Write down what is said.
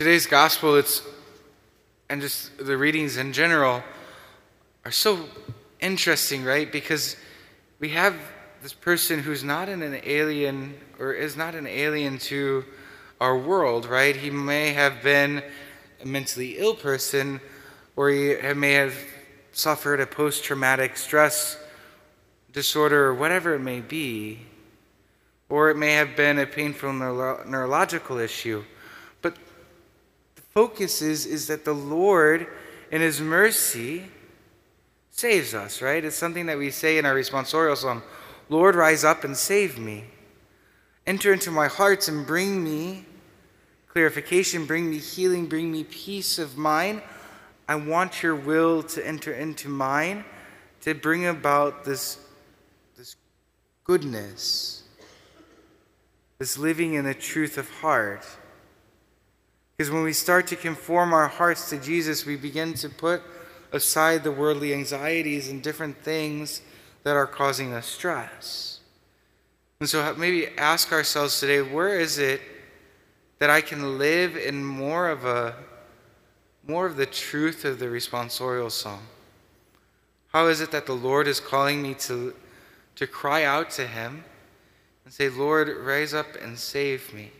Today's gospel, it's and just the readings in general are so interesting, right? Because we have this person who's not an alien or is not an alien to our world, right? He may have been a mentally ill person or he may have suffered a post traumatic stress disorder or whatever it may be, or it may have been a painful neuro- neurological issue. But the focus is, is that the Lord, in His mercy, saves us, right? It's something that we say in our responsorial psalm Lord, rise up and save me. Enter into my heart and bring me clarification, bring me healing, bring me peace of mind. I want your will to enter into mine to bring about this, this goodness, this living in the truth of heart. Because when we start to conform our hearts to Jesus, we begin to put aside the worldly anxieties and different things that are causing us stress. And so maybe ask ourselves today where is it that I can live in more of a more of the truth of the responsorial psalm? How is it that the Lord is calling me to, to cry out to Him and say, Lord, rise up and save me?